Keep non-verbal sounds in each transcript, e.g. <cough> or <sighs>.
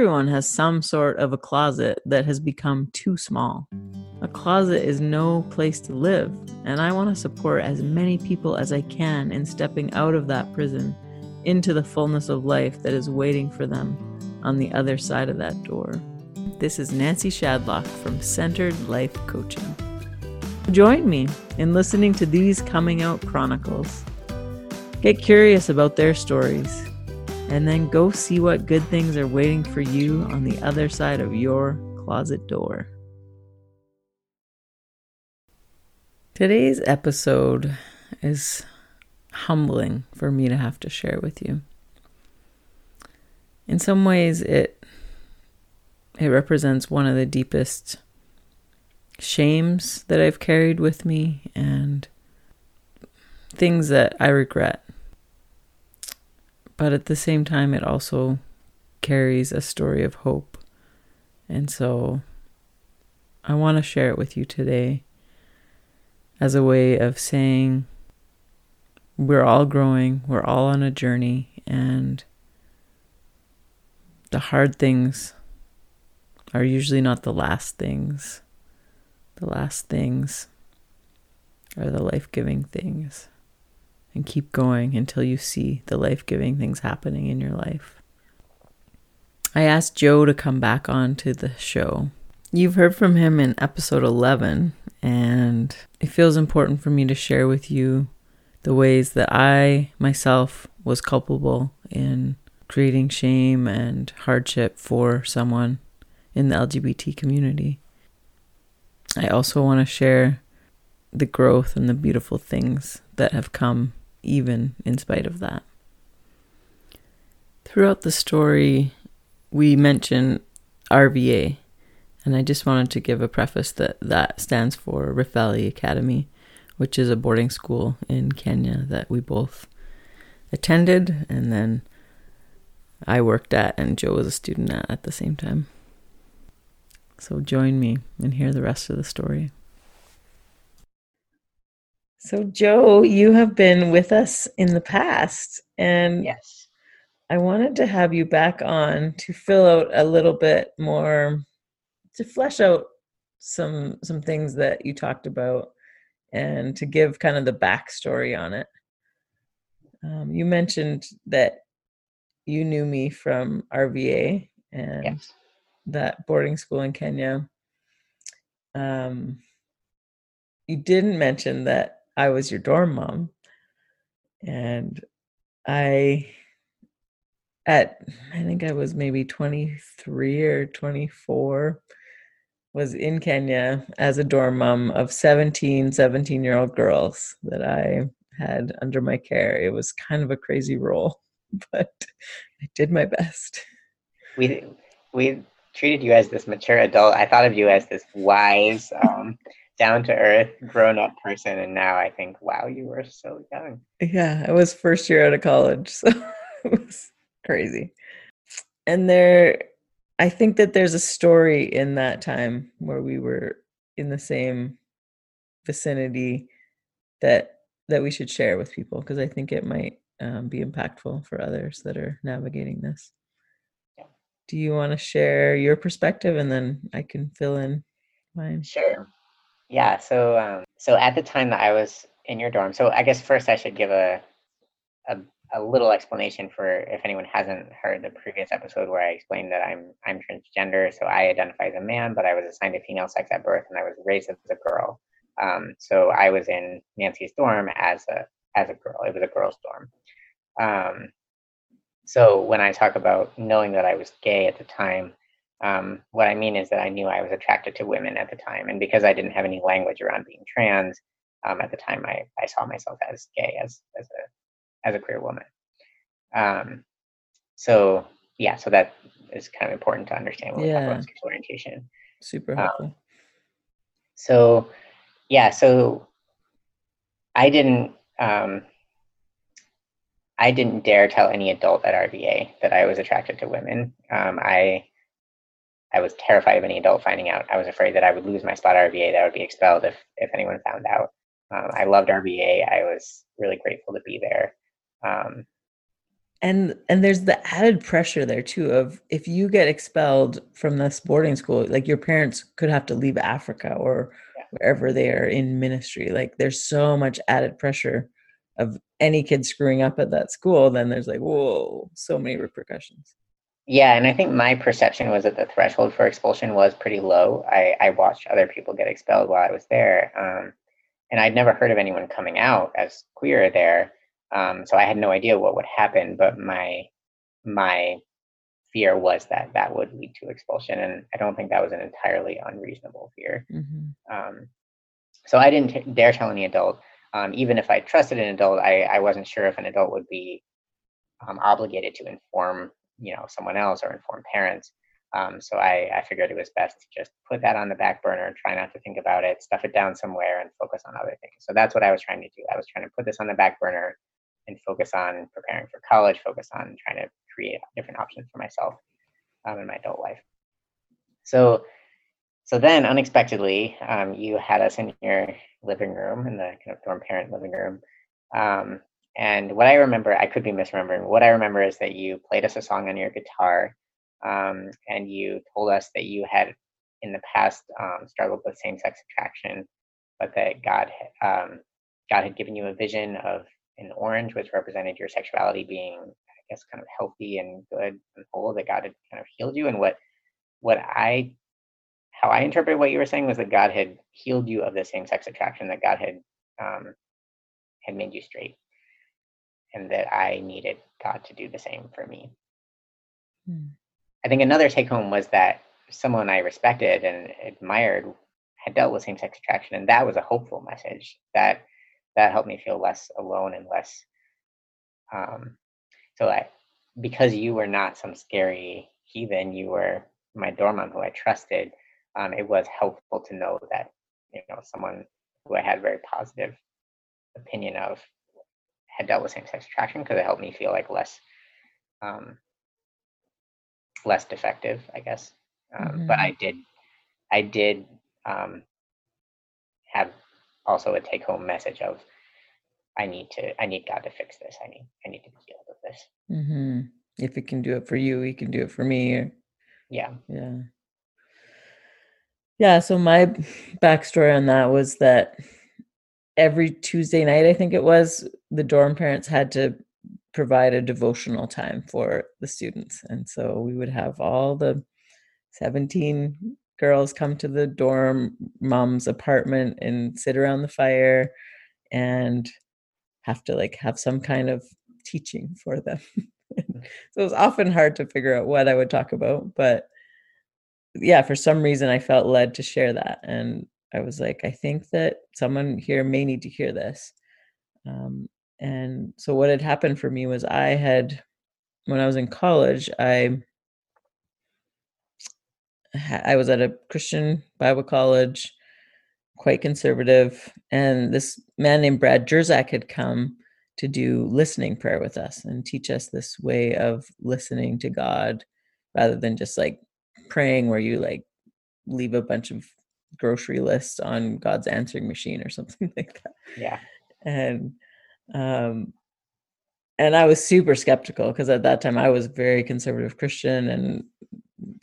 Everyone has some sort of a closet that has become too small. A closet is no place to live, and I want to support as many people as I can in stepping out of that prison into the fullness of life that is waiting for them on the other side of that door. This is Nancy Shadlock from Centered Life Coaching. Join me in listening to these coming out chronicles. Get curious about their stories and then go see what good things are waiting for you on the other side of your closet door. Today's episode is humbling for me to have to share with you. In some ways it it represents one of the deepest shames that I've carried with me and things that I regret but at the same time, it also carries a story of hope. And so I want to share it with you today as a way of saying we're all growing, we're all on a journey, and the hard things are usually not the last things. The last things are the life giving things and keep going until you see the life giving things happening in your life. I asked Joe to come back on to the show. You've heard from him in episode 11, and it feels important for me to share with you the ways that I myself was culpable in creating shame and hardship for someone in the LGBT community. I also want to share the growth and the beautiful things that have come even in spite of that. Throughout the story, we mention RVA, and I just wanted to give a preface that that stands for Rift Valley Academy, which is a boarding school in Kenya that we both attended, and then I worked at, and Joe was a student at at the same time. So join me and hear the rest of the story. So, Joe, you have been with us in the past, and yes, I wanted to have you back on to fill out a little bit more, to flesh out some some things that you talked about, and to give kind of the backstory on it. Um, you mentioned that you knew me from RVA and yes. that boarding school in Kenya. Um, you didn't mention that I was your dorm mom. And I, at, I think I was maybe 23 or 24, was in Kenya as a dorm mom of 17, 17 year old girls that I had under my care. It was kind of a crazy role, <laughs> but I did my best. We, we treated you as this mature adult. I thought of you as this wise, um, down to earth, grown up person, and now I think, wow, you were so young. Yeah, I was first year out of college, <laughs> so it was crazy. And there, I think that there's a story in that time where we were in the same vicinity that that we should share with people because I think it might um, be impactful for others that are navigating this. Yeah. Do you want to share your perspective and then I can fill in mine? Sure. Yeah. So, um, so at the time that I was in your dorm, so I guess first I should give a, a, a little explanation for if anyone hasn't heard the previous episode where I explained that I'm I'm transgender. So I identify as a man, but I was assigned a female sex at birth, and I was raised as a girl. Um, so I was in Nancy's dorm as a as a girl. It was a girls' dorm. Um, so when I talk about knowing that I was gay at the time, um, what I mean is that I knew I was attracted to women at the time, and because I didn't have any language around being trans um, at the time, I, I saw myself as gay as as a as a queer woman. Um, so yeah, so that is kind of important to understand when yeah. we talk about sexual orientation. Super um, helpful. so yeah, so I didn't um, I didn't dare tell any adult at RVA that I was attracted to women. Um, I I was terrified of any adult finding out. I was afraid that I would lose my spot at RVA, that I would be expelled if if anyone found out. Um, I loved RVA. I was really grateful to be there. Um, and and there's the added pressure there too of if you get expelled from this boarding school like your parents could have to leave africa or yeah. wherever they are in ministry like there's so much added pressure of any kid screwing up at that school then there's like whoa so many repercussions yeah and i think my perception was that the threshold for expulsion was pretty low i i watched other people get expelled while i was there um, and i'd never heard of anyone coming out as queer there um, so I had no idea what would happen, but my my fear was that that would lead to expulsion, and I don't think that was an entirely unreasonable fear. Mm-hmm. Um, so I didn't t- dare tell any adult. Um, even if I trusted an adult, I, I wasn't sure if an adult would be um, obligated to inform you know someone else or inform parents. Um, so I, I figured it was best to just put that on the back burner, and try not to think about it, stuff it down somewhere, and focus on other things. So that's what I was trying to do. I was trying to put this on the back burner, and focus on preparing for college, focus on trying to create different options for myself um, in my adult life. So, so then unexpectedly, um, you had us in your living room, in the kind of dorm parent living room. Um, and what I remember, I could be misremembering. What I remember is that you played us a song on your guitar, um, and you told us that you had, in the past, um, struggled with same-sex attraction, but that God, um, God had given you a vision of an orange, which represented your sexuality being, I guess, kind of healthy and good and whole, that God had kind of healed you. And what what I how I interpret what you were saying was that God had healed you of the same sex attraction, that God had um, had made you straight, and that I needed God to do the same for me. Hmm. I think another take home was that someone I respected and admired had dealt with same sex attraction, and that was a hopeful message that that helped me feel less alone and less um so I because you were not some scary heathen, you were my dorm mom who I trusted, um, it was helpful to know that, you know, someone who I had very positive opinion of had dealt with same-sex attraction because it helped me feel like less um, less defective, I guess. Um, mm-hmm. But I did, I did um, have also a take-home message of I need to I need God to fix this. I need I need to deal with this. Mm-hmm. If he can do it for you, he can do it for me. Yeah. Yeah. Yeah. So my backstory on that was that every Tuesday night, I think it was, the dorm parents had to provide a devotional time for the students. And so we would have all the 17 girls come to the dorm mom's apartment and sit around the fire and have to like have some kind of teaching for them. <laughs> Mm. so it was often hard to figure out what I would talk about, but yeah, for some reason I felt led to share that and I was like, I think that someone here may need to hear this. Um, and so what had happened for me was I had when I was in college, I I was at a Christian Bible college quite conservative. And this man named Brad Jersak had come to do listening prayer with us and teach us this way of listening to God rather than just like praying where you like leave a bunch of grocery list on God's answering machine or something <laughs> like that. Yeah. And um and I was super skeptical because at that time I was very conservative Christian and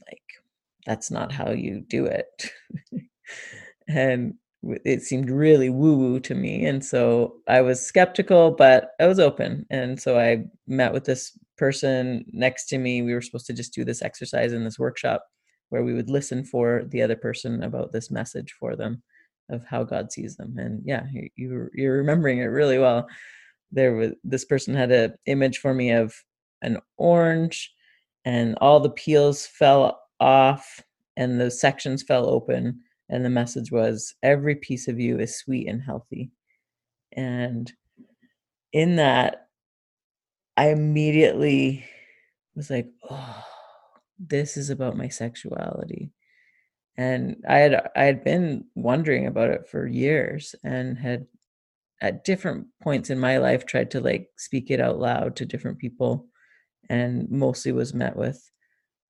like that's not how you do it. <laughs> and it seemed really woo woo to me. And so I was skeptical, but I was open. And so I met with this person next to me. We were supposed to just do this exercise in this workshop where we would listen for the other person about this message for them of how God sees them. And yeah, you, you're remembering it really well. There was this person had an image for me of an orange, and all the peels fell off, and the sections fell open and the message was every piece of you is sweet and healthy and in that i immediately was like oh this is about my sexuality and i had i had been wondering about it for years and had at different points in my life tried to like speak it out loud to different people and mostly was met with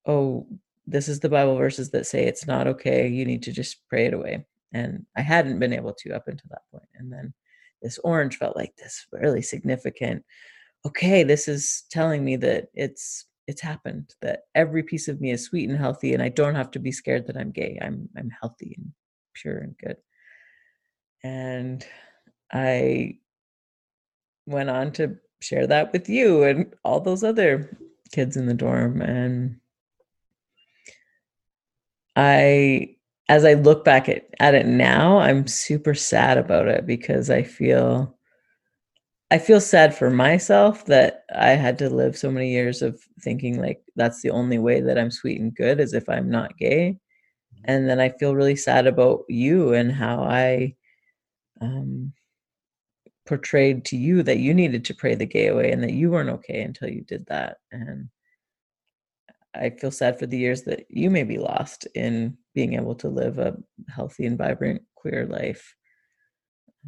oh this is the Bible verses that say it's not okay. You need to just pray it away. And I hadn't been able to up until that point. And then this orange felt like this really significant. okay, this is telling me that it's it's happened that every piece of me is sweet and healthy and I don't have to be scared that I'm gay. I'm I'm healthy and pure and good. And I went on to share that with you and all those other kids in the dorm and I as I look back at, at it now, I'm super sad about it because I feel I feel sad for myself that I had to live so many years of thinking like that's the only way that I'm sweet and good is if I'm not gay. Mm-hmm. And then I feel really sad about you and how I um, portrayed to you that you needed to pray the gay away and that you weren't okay until you did that. And I feel sad for the years that you may be lost in being able to live a healthy and vibrant queer life.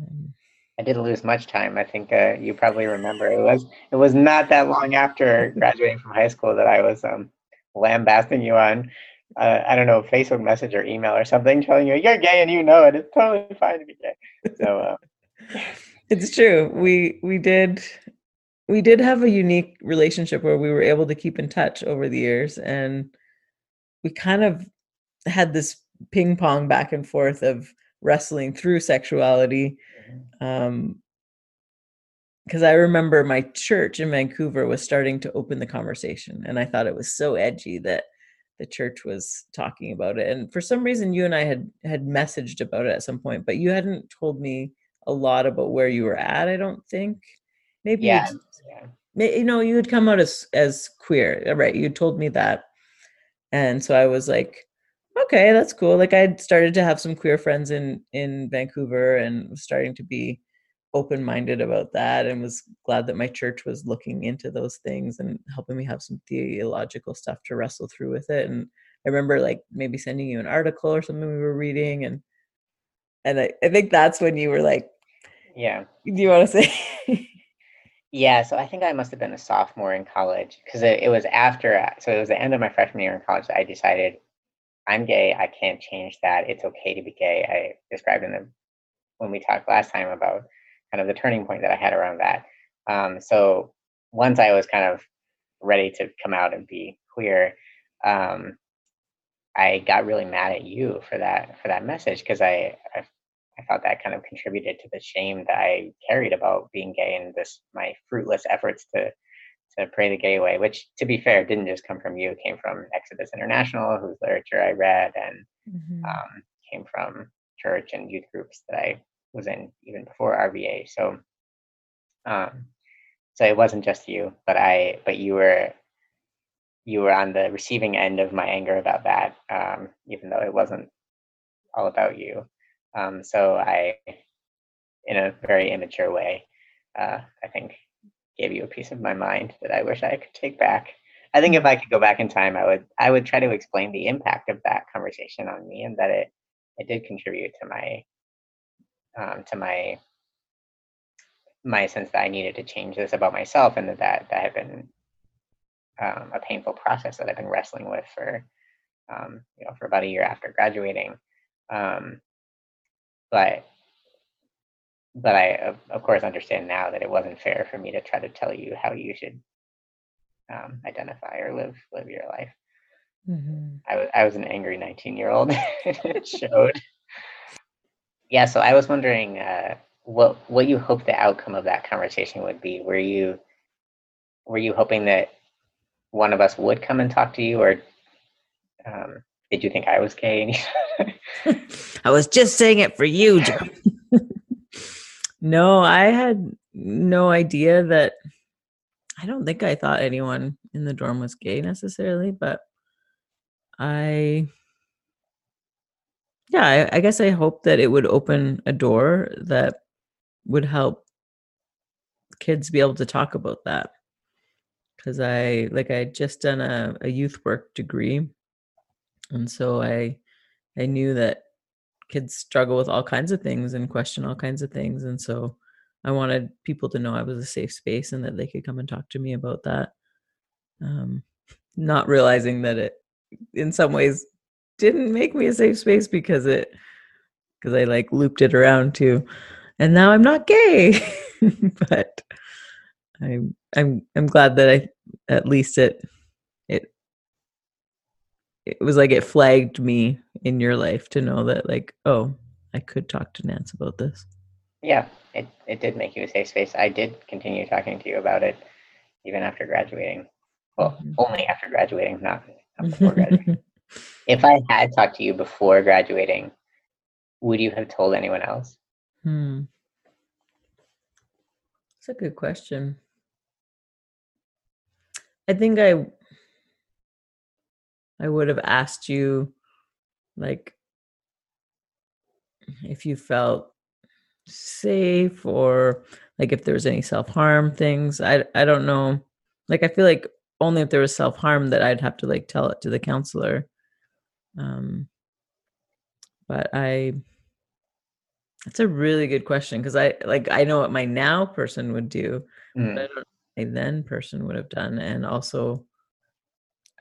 Um, I didn't lose much time. I think uh, you probably remember it was it was not that long after graduating from high school that I was um, lambasting you on uh, I don't know Facebook message or email or something telling you you're gay and you know it. It's totally fine to be gay. So uh, it's true. We we did we did have a unique relationship where we were able to keep in touch over the years and we kind of had this ping pong back and forth of wrestling through sexuality um, because I remember my church in Vancouver was starting to open the conversation, and I thought it was so edgy that the church was talking about it. And for some reason, you and I had had messaged about it at some point, but you hadn't told me a lot about where you were at. I don't think. Maybe yeah, yeah. you know you had come out as as queer, right? You told me that, and so I was like, okay, that's cool. Like I started to have some queer friends in in Vancouver and was starting to be open minded about that and was glad that my church was looking into those things and helping me have some theological stuff to wrestle through with it. And I remember like maybe sending you an article or something we were reading and and I, I think that's when you were like Yeah. Do you want to say <laughs> Yeah, so I think I must have been a sophomore in college because it, it was after, uh, so it was the end of my freshman year in college that I decided I'm gay. I can't change that. It's okay to be gay. I described in the when we talked last time about kind of the turning point that I had around that. Um, so once I was kind of ready to come out and be queer, um, I got really mad at you for that for that message because I, I I thought that kind of contributed to the shame that I carried about being gay and this my fruitless efforts to to pray the gay away, which to be fair didn't just come from you, it came from Exodus International, whose literature I read, and mm-hmm. um, came from church and youth groups that I was in even before RVA. So, um, so it wasn't just you, but I, but you were, you were on the receiving end of my anger about that, um, even though it wasn't all about you. Um, so I, in a very immature way, uh, I think gave you a piece of my mind that I wish I could take back. I think if I could go back in time, I would I would try to explain the impact of that conversation on me and that it it did contribute to my um, to my my sense that I needed to change this about myself and that that, that had been um, a painful process that I've been wrestling with for um, you know for about a year after graduating. Um, but but I, of, of, course, understand now that it wasn't fair for me to try to tell you how you should um, identify or live live your life. Mm-hmm. I was I was an angry nineteen year old. <laughs> it showed. Yeah, so I was wondering uh, what what you hope the outcome of that conversation would be. Were you were you hoping that one of us would come and talk to you, or um, did you think I was gay? <laughs> <laughs> I was just saying it for you, Joe. No, I had no idea that. I don't think I thought anyone in the dorm was gay necessarily, but I. Yeah, I, I guess I hope that it would open a door that would help kids be able to talk about that because i like i had just done a, a youth work degree and so i i knew that kids struggle with all kinds of things and question all kinds of things and so i wanted people to know i was a safe space and that they could come and talk to me about that um, not realizing that it in some ways didn't make me a safe space because it because i like looped it around too and now i'm not gay <laughs> but I'm I'm I'm glad that I at least it it it was like it flagged me in your life to know that like oh I could talk to Nance about this. Yeah, it it did make you a safe space. I did continue talking to you about it even after graduating. Well, mm-hmm. only after graduating, not, not <laughs> before graduating. if I had talked to you before graduating, would you have told anyone else? Hmm. That's a good question. I think I I would have asked you like if you felt safe or like if there was any self-harm things. I I don't know. Like I feel like only if there was self-harm that I'd have to like tell it to the counselor. Um but I that's a really good question because I like I know what my now person would do, mm. but I don't a then person would have done and also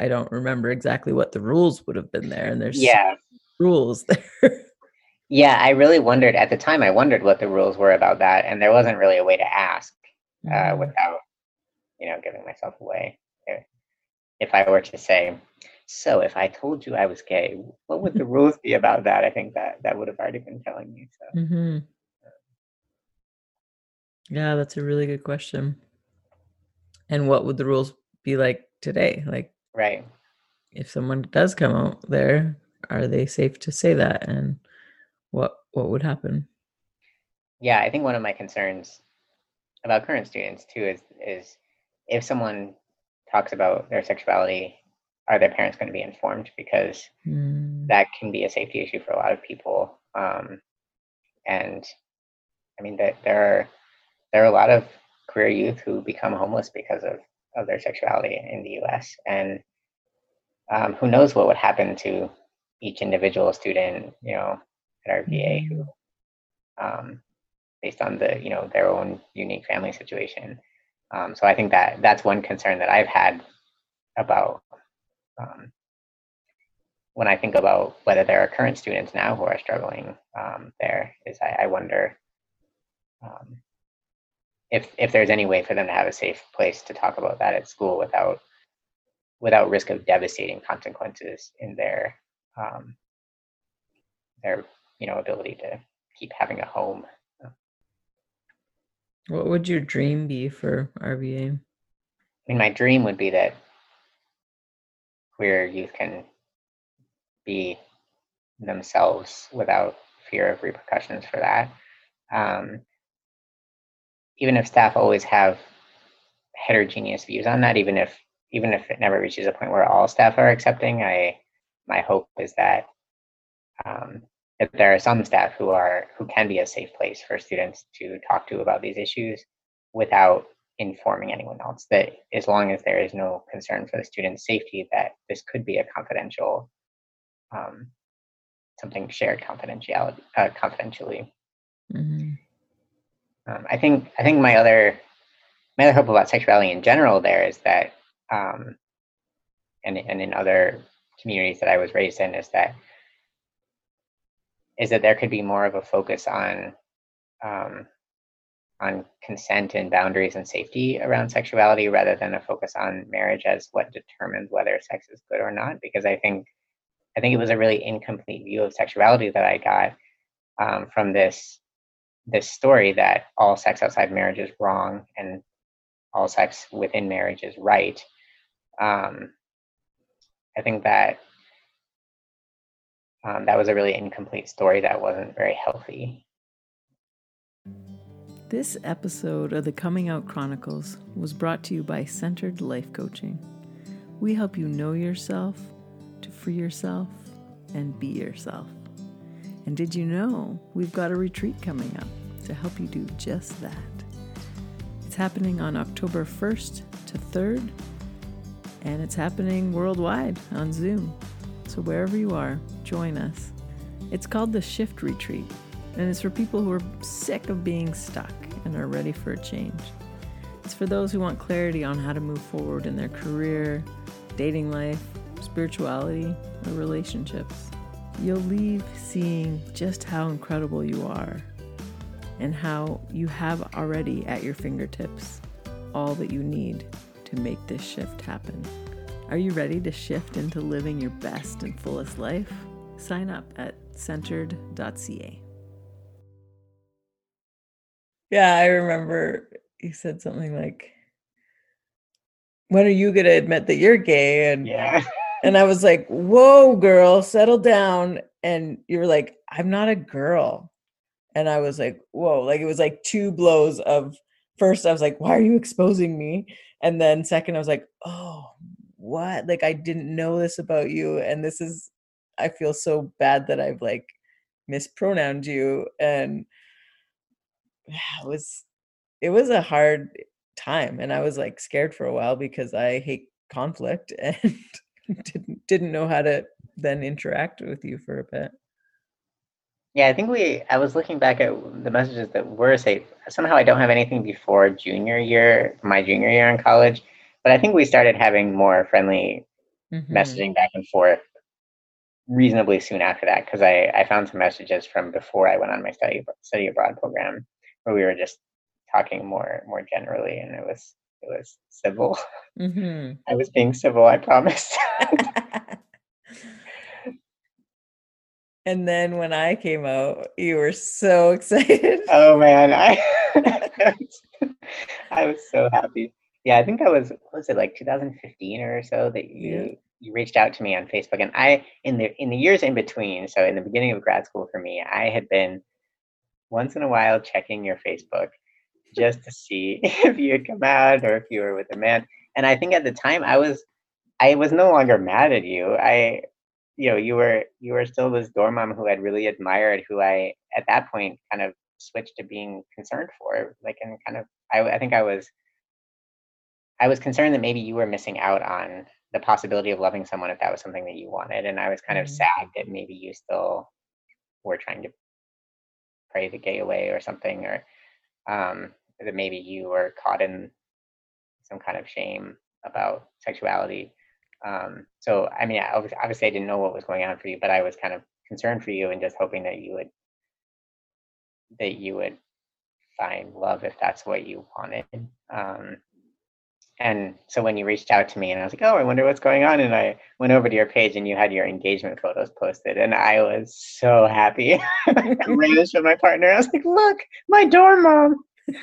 i don't remember exactly what the rules would have been there and there's yeah rules <laughs> there. Yeah i really wondered at the time i wondered what the rules were about that and there wasn't really a way to ask uh, mm-hmm. without you know giving myself away. If i were to say so if i told you i was gay what would the <laughs> rules be about that? I think that that would have already been telling me so. Mm-hmm. yeah that's a really good question. And what would the rules be like today? Like right. if someone does come out there are they safe to say that and what what would happen yeah i think one of my concerns about current students too is is if someone talks about their sexuality are their parents going to be informed because mm. that can be a safety issue for a lot of people um, and i mean that there are there are a lot of queer youth who become homeless because of, of their sexuality in the US. And um, who knows what would happen to each individual student, you know, at RVA who, mm-hmm. um, based on the, you know, their own unique family situation. Um, so I think that that's one concern that I've had about um, when I think about whether there are current students now who are struggling um, there is I, I wonder um, if if there's any way for them to have a safe place to talk about that at school without without risk of devastating consequences in their um, their you know ability to keep having a home. What would your dream be for RVA? I mean, my dream would be that queer youth can be themselves without fear of repercussions for that. Um, even if staff always have heterogeneous views on that, even if even if it never reaches a point where all staff are accepting, I my hope is that um, that there are some staff who are who can be a safe place for students to talk to about these issues without informing anyone else. That as long as there is no concern for the student's safety, that this could be a confidential um, something shared confidentiality uh, confidentially. Mm-hmm. Um, I think I think my other my other hope about sexuality in general there is that um, and and in other communities that I was raised in is that is that there could be more of a focus on um, on consent and boundaries and safety around sexuality rather than a focus on marriage as what determines whether sex is good or not because I think I think it was a really incomplete view of sexuality that I got um, from this this story that all sex outside marriage is wrong and all sex within marriage is right. Um, I think that um, that was a really incomplete story that wasn't very healthy. This episode of the Coming Out Chronicles was brought to you by Centered Life Coaching. We help you know yourself, to free yourself, and be yourself. And did you know we've got a retreat coming up to help you do just that? It's happening on October 1st to 3rd, and it's happening worldwide on Zoom. So wherever you are, join us. It's called the Shift Retreat, and it's for people who are sick of being stuck and are ready for a change. It's for those who want clarity on how to move forward in their career, dating life, spirituality, or relationships. You'll leave seeing just how incredible you are and how you have already at your fingertips all that you need to make this shift happen. Are you ready to shift into living your best and fullest life? Sign up at centered.ca. Yeah, I remember you said something like, When are you going to admit that you're gay? And Yeah. and I was like, "Whoa, girl, settle down." And you were like, "I'm not a girl." And I was like, "Whoa!" Like it was like two blows of first. I was like, "Why are you exposing me?" And then second, I was like, "Oh, what? Like I didn't know this about you, and this is. I feel so bad that I've like mispronounced you, and <sighs> it was it was a hard time, and I was like scared for a while because I hate conflict <laughs> and didn't didn't know how to then interact with you for a bit. Yeah, I think we. I was looking back at the messages that were say somehow I don't have anything before junior year, my junior year in college, but I think we started having more friendly Mhm. messaging back and forth reasonably soon after that because I, I found some messages from before I went on my study study abroad program where we were just talking more more generally and it was it was civil. Mhm. <laughs> I was being civil, I promise. <laughs> <laughs> and then when I came out, you were so <laughs> excited. oh man, I <laughs> I was so happy. Yeah, I think that was what was it like 2015 or so that you Yeah. you reached out to me on Facebook and I in the in the years in between, so in the beginning of grad school for me, I had been once in a while checking your Facebook just to see <laughs> if you had come out or if you were with a man. And I think at the time I was I was no longer mad at you. I you know, you were you were still this dorm mom who I'd really admired, who I at that point kind of switched to being concerned for. Like and kind of I I think I was I was concerned that maybe you were missing out on the possibility of loving someone if that was something that you wanted. And I was kind of Mhm. sad that maybe you still were trying to pray the gay away or something, or um, that maybe you were caught in some kind of shame about sexuality. Um, so, I mean, I obvi- obviously, I didn't know what was going on for you, but I was kind of concerned for you and just hoping that you would that you would find love if that's what you wanted. Um, and so when you reached out to me and I was like, oh, I wonder what's going on. And I went over to your page and you had your engagement photos posted. And I was so happy. <laughs> I ran this with my partner. I was like, look, my dorm mom. <laughs>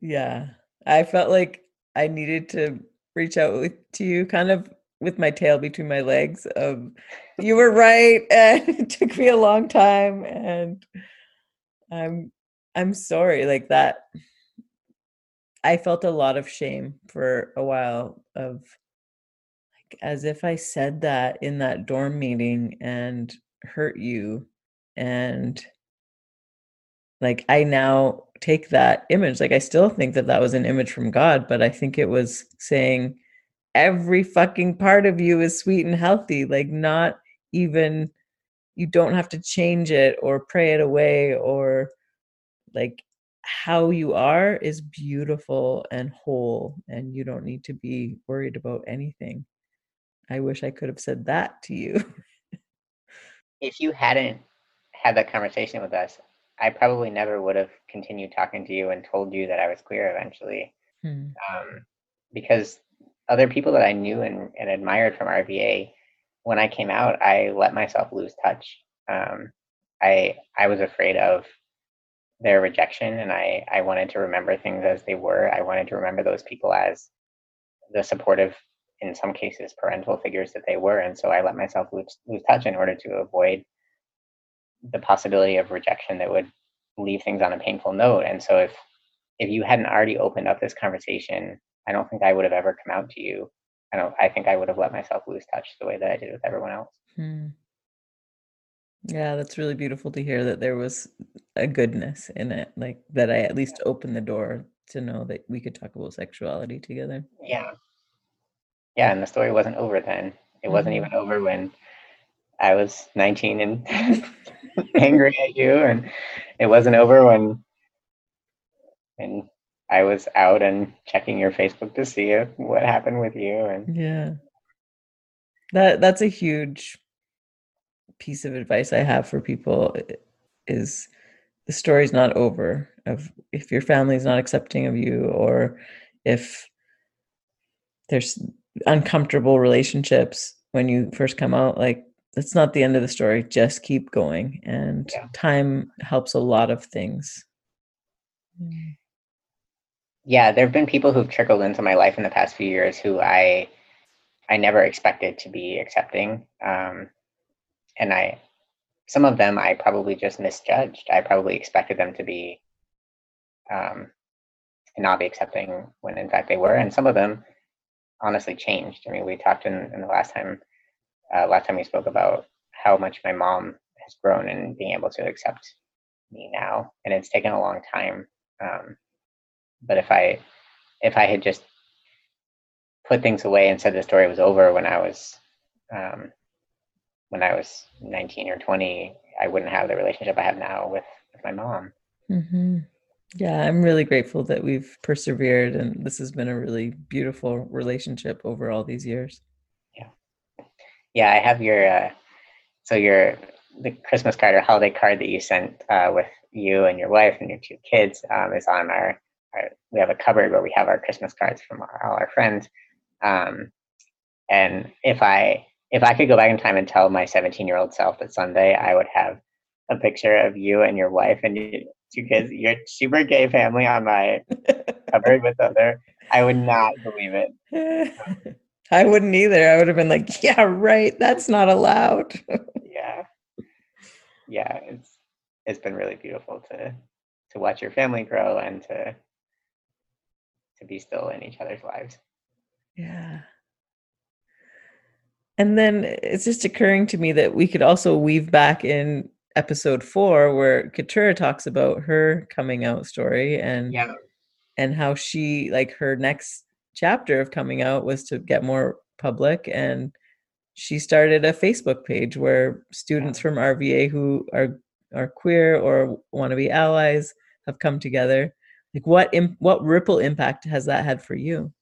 yeah. I felt like I needed to reach out with, to you kind of with my tail between my legs of <laughs> you were right <laughs> and it took me a long time and I'm I'm sorry like that I felt a lot of shame for a while of like as if I said that in that dorm meeting and hurt you and like I now take that image like I still think that that was an image from God but I think it was saying every fucking part of you is sweet and healthy like not even you don't have to change it or pray it away or like how you are is beautiful and whole and you don't need to be worried about anything. I wish i could have said that to you. If you hadn't had that conversation with us, I probably never would have continued talking to you and told you that I was queer eventually. Hmm. um, because other people that I knew and, and admired from RVA, when I came out, I let myself lose touch. Um, I I was afraid of their rejection, and I I wanted to remember things as they were. I wanted to remember those people as the supportive, in some cases, parental figures that they were, and so I let myself lose lose touch in order to avoid the possibility of rejection that would leave things on a painful note. And so if if you hadn't already opened up this conversation, I don't think I would have ever come out to you. I don't. I think I would have let myself lose touch the way that I did with everyone else. Hmm. yeah that's really beautiful to hear that there was a goodness in it like that i at least opened the door to know that we could talk about sexuality together Yeah, yeah. And the story wasn't over then. It wasn't Mhm. even over when I was 19 and <laughs> angry at you, and it wasn't over when when I was out and checking your Facebook to see if, what happened with you. And Yeah. That that's a huge piece of advice I have for people is the story's not over of if your family's not accepting of you or if there's uncomfortable relationships when you first come out like that's not the end of the story just keep going and yeah. time helps a lot of things yeah there have been people who've trickled into my life in the past few years who i i never expected to be accepting um, and i some of them I probably just misjudged. I probably expected them to be um, not be accepting when in fact they were, and some of them honestly changed. I mean, we talked in, in the last time uh, last time we spoke about how much my mom has grown and being able to accept me now, and it's taken a long time. Um, but if I if I had just put things away and said the story was over when I was um, when I was 19 or 20, I wouldn't have the relationship I have now with, with my mom. Mm-hmm. Yeah, I'm really grateful that we've persevered and this has been a really beautiful relationship over all these years. Yeah. I have your, uh, so your, the Christmas card or holiday card that you sent uh, with you and your wife and your two kids um, is on our, our, we have a cupboard where we have our Christmas cards from our, all our friends. Um, and if I, if I could go back in time and tell my 17 year old self that Sunday I would have a picture of you and your wife and your two kids, your super gay family on my <laughs> cupboard with other, I would not believe it. <laughs> I wouldn't either. I would have been like, yeah, right. That's not allowed. <laughs> yeah. Yeah. It's, it's been really beautiful to, to watch your family grow and to, to be still in each other's lives. Yeah. And then it's just occurring to me that we could also weave back in episode four where Keturah talks about her coming out story and yeah. and how she like her next chapter of coming out was to get more public and she started a Facebook page where students from RVA who are are queer or want to be allies have come together. Like what Im- what ripple impact has that had for you?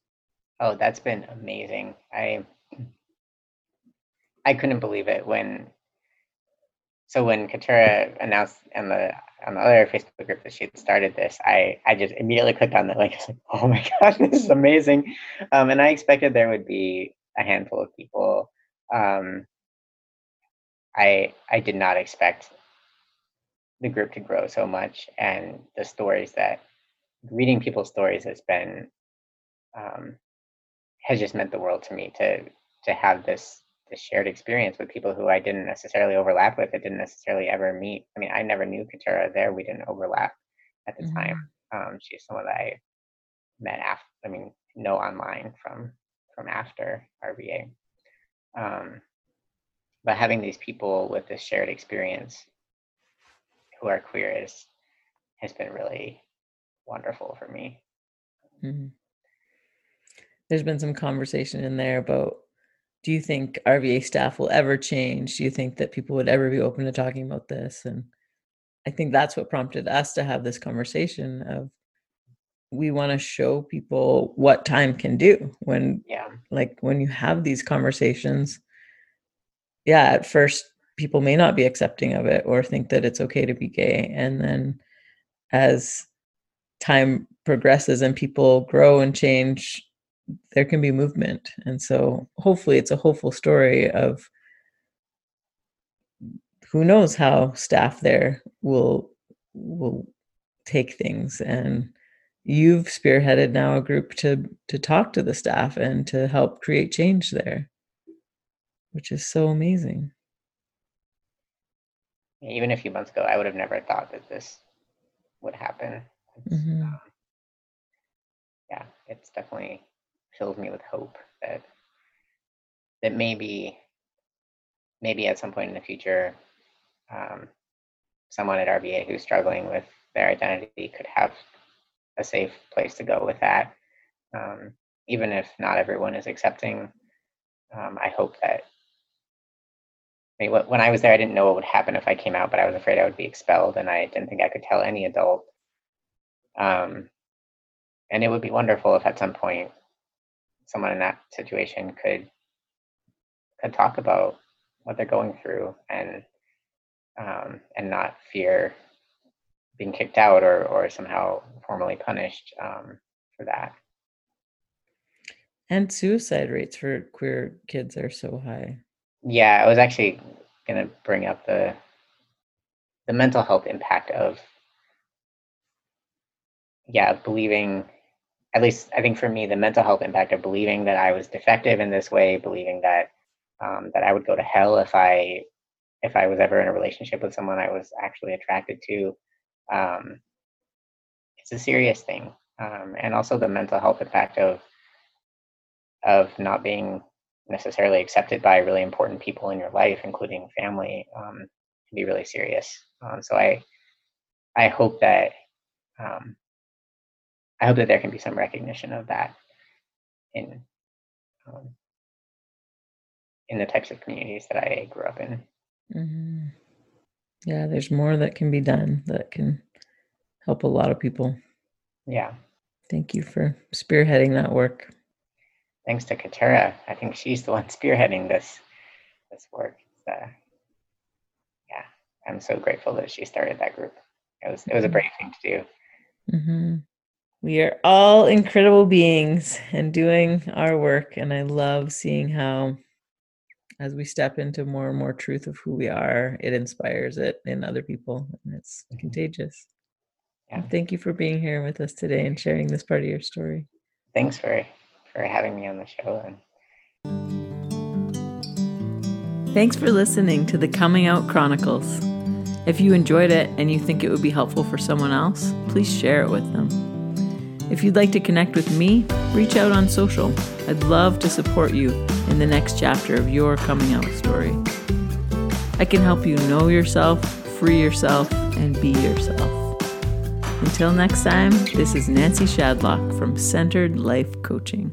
Oh, that's been amazing. I I couldn't believe it when. So when Keturah announced on the on the other Facebook group that she had started this, I I just immediately clicked on the link. <laughs> I was like, oh my god, this is amazing, um, and I expected there would be a handful of people. Um, I I did not expect the group to grow so much, and the stories that reading people's stories has been um, has just meant the world to me to to have this this shared experience with people who I didn't necessarily overlap with. I didn't necessarily ever meet. I mean, I never knew Keturah there. We didn't overlap at the mm-hmm. time. Um, she's someone that I met after. I mean, know online from from after RVA. Um, but having these people with this shared experience who are queer is has been really wonderful for me. Mm-hmm. There's been some conversation in there about do you think RVA staff will ever change? Do you think that people would ever be open to talking about this? And I think that's what prompted us to have this conversation of we want to show people what time can do when yeah like when you have these conversations yeah at first people may not be accepting of it or think that it's okay to be gay and then as time progresses and people grow and change there can be movement. And so hopefully it's a hopeful story of who knows how staff there will will take things. And you've spearheaded now a group to to talk to the staff and to help create change there which is so amazing. Even a few months ago i would have never thought that this would happen. Mm-hmm. um, yeah it's definitely fills me with hope that that maybe maybe at some point in the future um, someone at RVA who's struggling with their identity could have a safe place to go with that. Um, even if not everyone is accepting, um, I hope that. I mean, when I was there, I didn't know what would happen if I came out, but I was afraid I would be expelled, and I didn't think I could tell any adult. Um, and it would be wonderful if at some point someone in that situation could could talk about what they're going through and um, and not fear being kicked out or or somehow formally punished um, for that. And suicide rates for queer kids are so high. Yeah, I was actually going to bring up the the mental health impact of yeah believing at least i think for me the mental health impact of believing that i was defective in this way believing that um, that i would go to hell if i if i was ever in a relationship with someone i was actually attracted to um, it's a serious thing. Um, and also the mental health impact of of not being necessarily accepted by really important people in your life including family um, can be really serious. Um, so i i hope that um, I hope that there can be some recognition of that in um, in the types of communities that I grew up in. Mm-hmm. Yeah, there's more that can be done that can help a lot of people. Yeah. Thank you for spearheading that work. Thanks to Katura. I think she's the one <laughs> spearheading this this work. Uh, yeah, I'm so grateful that she started that group. It was it was a mm-hmm. brave thing to do. Mm-hmm. We are all incredible beings and doing our work. And I love seeing how, as we step into more and more truth of who we are, it inspires it in other people and it's mm-hmm. contagious. Yeah. thank you for being here with us today and sharing this part of your story. Thanks for for having me on the show and Thanks for listening to the Coming Out Chronicles. If you enjoyed it and you think it would be helpful for someone else, please share it with them. If you'd like to connect with me, reach out on social. I'd love to support you in the next chapter of your coming out story. I can help you know yourself, free yourself, and be yourself. Until next time, this is Nancy Shadlock from Centered Life Coaching.